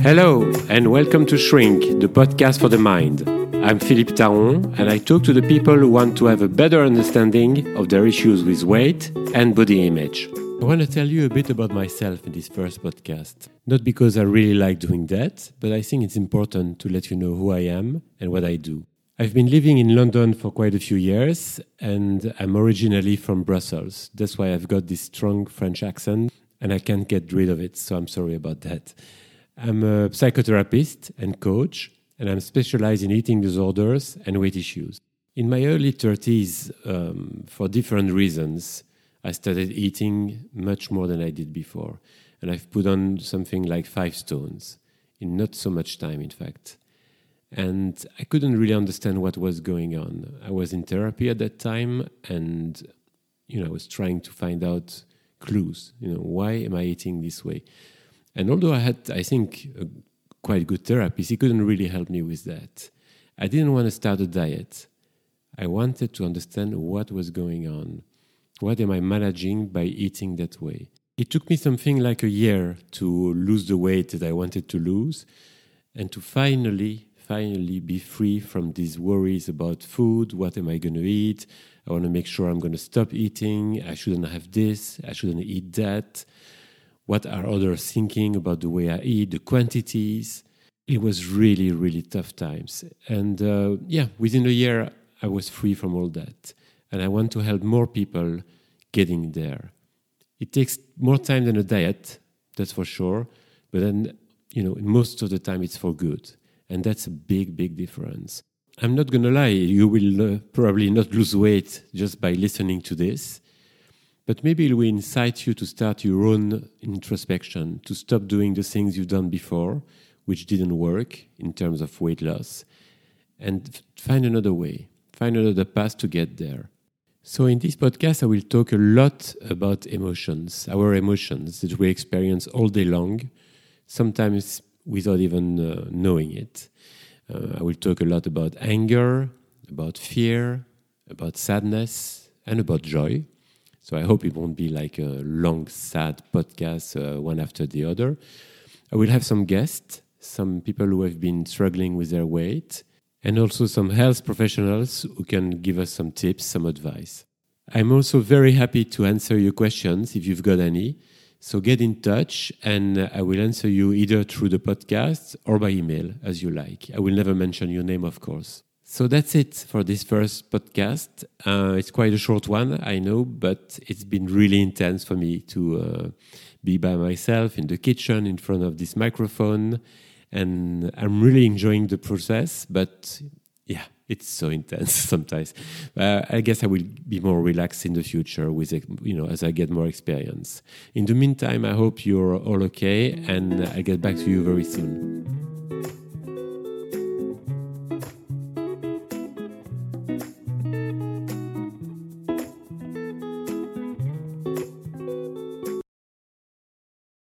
Hello, and welcome to Shrink, the podcast for the mind. I'm Philippe Taron, and I talk to the people who want to have a better understanding of their issues with weight and body image. I want to tell you a bit about myself in this first podcast. Not because I really like doing that, but I think it's important to let you know who I am and what I do. I've been living in London for quite a few years, and I'm originally from Brussels. That's why I've got this strong French accent, and I can't get rid of it, so I'm sorry about that. I'm a psychotherapist and coach, and I'm specialized in eating disorders and weight issues. In my early 30s, um, for different reasons, I started eating much more than I did before. And I've put on something like five stones in not so much time, in fact. And I couldn't really understand what was going on. I was in therapy at that time, and you know, I was trying to find out clues. You know, why am I eating this way? And although I had, I think, quite good therapist, he couldn't really help me with that. I didn't want to start a diet. I wanted to understand what was going on. What am I managing by eating that way? It took me something like a year to lose the weight that I wanted to lose and to finally, finally be free from these worries about food. What am I going to eat? I want to make sure I'm going to stop eating. I shouldn't have this. I shouldn't eat that what are others thinking about the way I eat, the quantities. It was really, really tough times. And uh, yeah, within a year, I was free from all that. And I want to help more people getting there. It takes more time than a diet, that's for sure. But then, you know, most of the time it's for good. And that's a big, big difference. I'm not going to lie, you will uh, probably not lose weight just by listening to this but maybe it will incite you to start your own introspection, to stop doing the things you've done before, which didn't work in terms of weight loss, and find another way, find another path to get there. So, in this podcast, I will talk a lot about emotions, our emotions that we experience all day long, sometimes without even uh, knowing it. Uh, I will talk a lot about anger, about fear, about sadness, and about joy. So I hope it won't be like a long, sad podcast, uh, one after the other. I will have some guests, some people who have been struggling with their weight, and also some health professionals who can give us some tips, some advice. I'm also very happy to answer your questions if you've got any. So get in touch and I will answer you either through the podcast or by email as you like. I will never mention your name, of course. So that's it for this first podcast. Uh, it's quite a short one, I know, but it's been really intense for me to uh, be by myself in the kitchen in front of this microphone. And I'm really enjoying the process, but yeah, it's so intense sometimes. Uh, I guess I will be more relaxed in the future with, you know, as I get more experience. In the meantime, I hope you're all okay, and I'll get back to you very soon.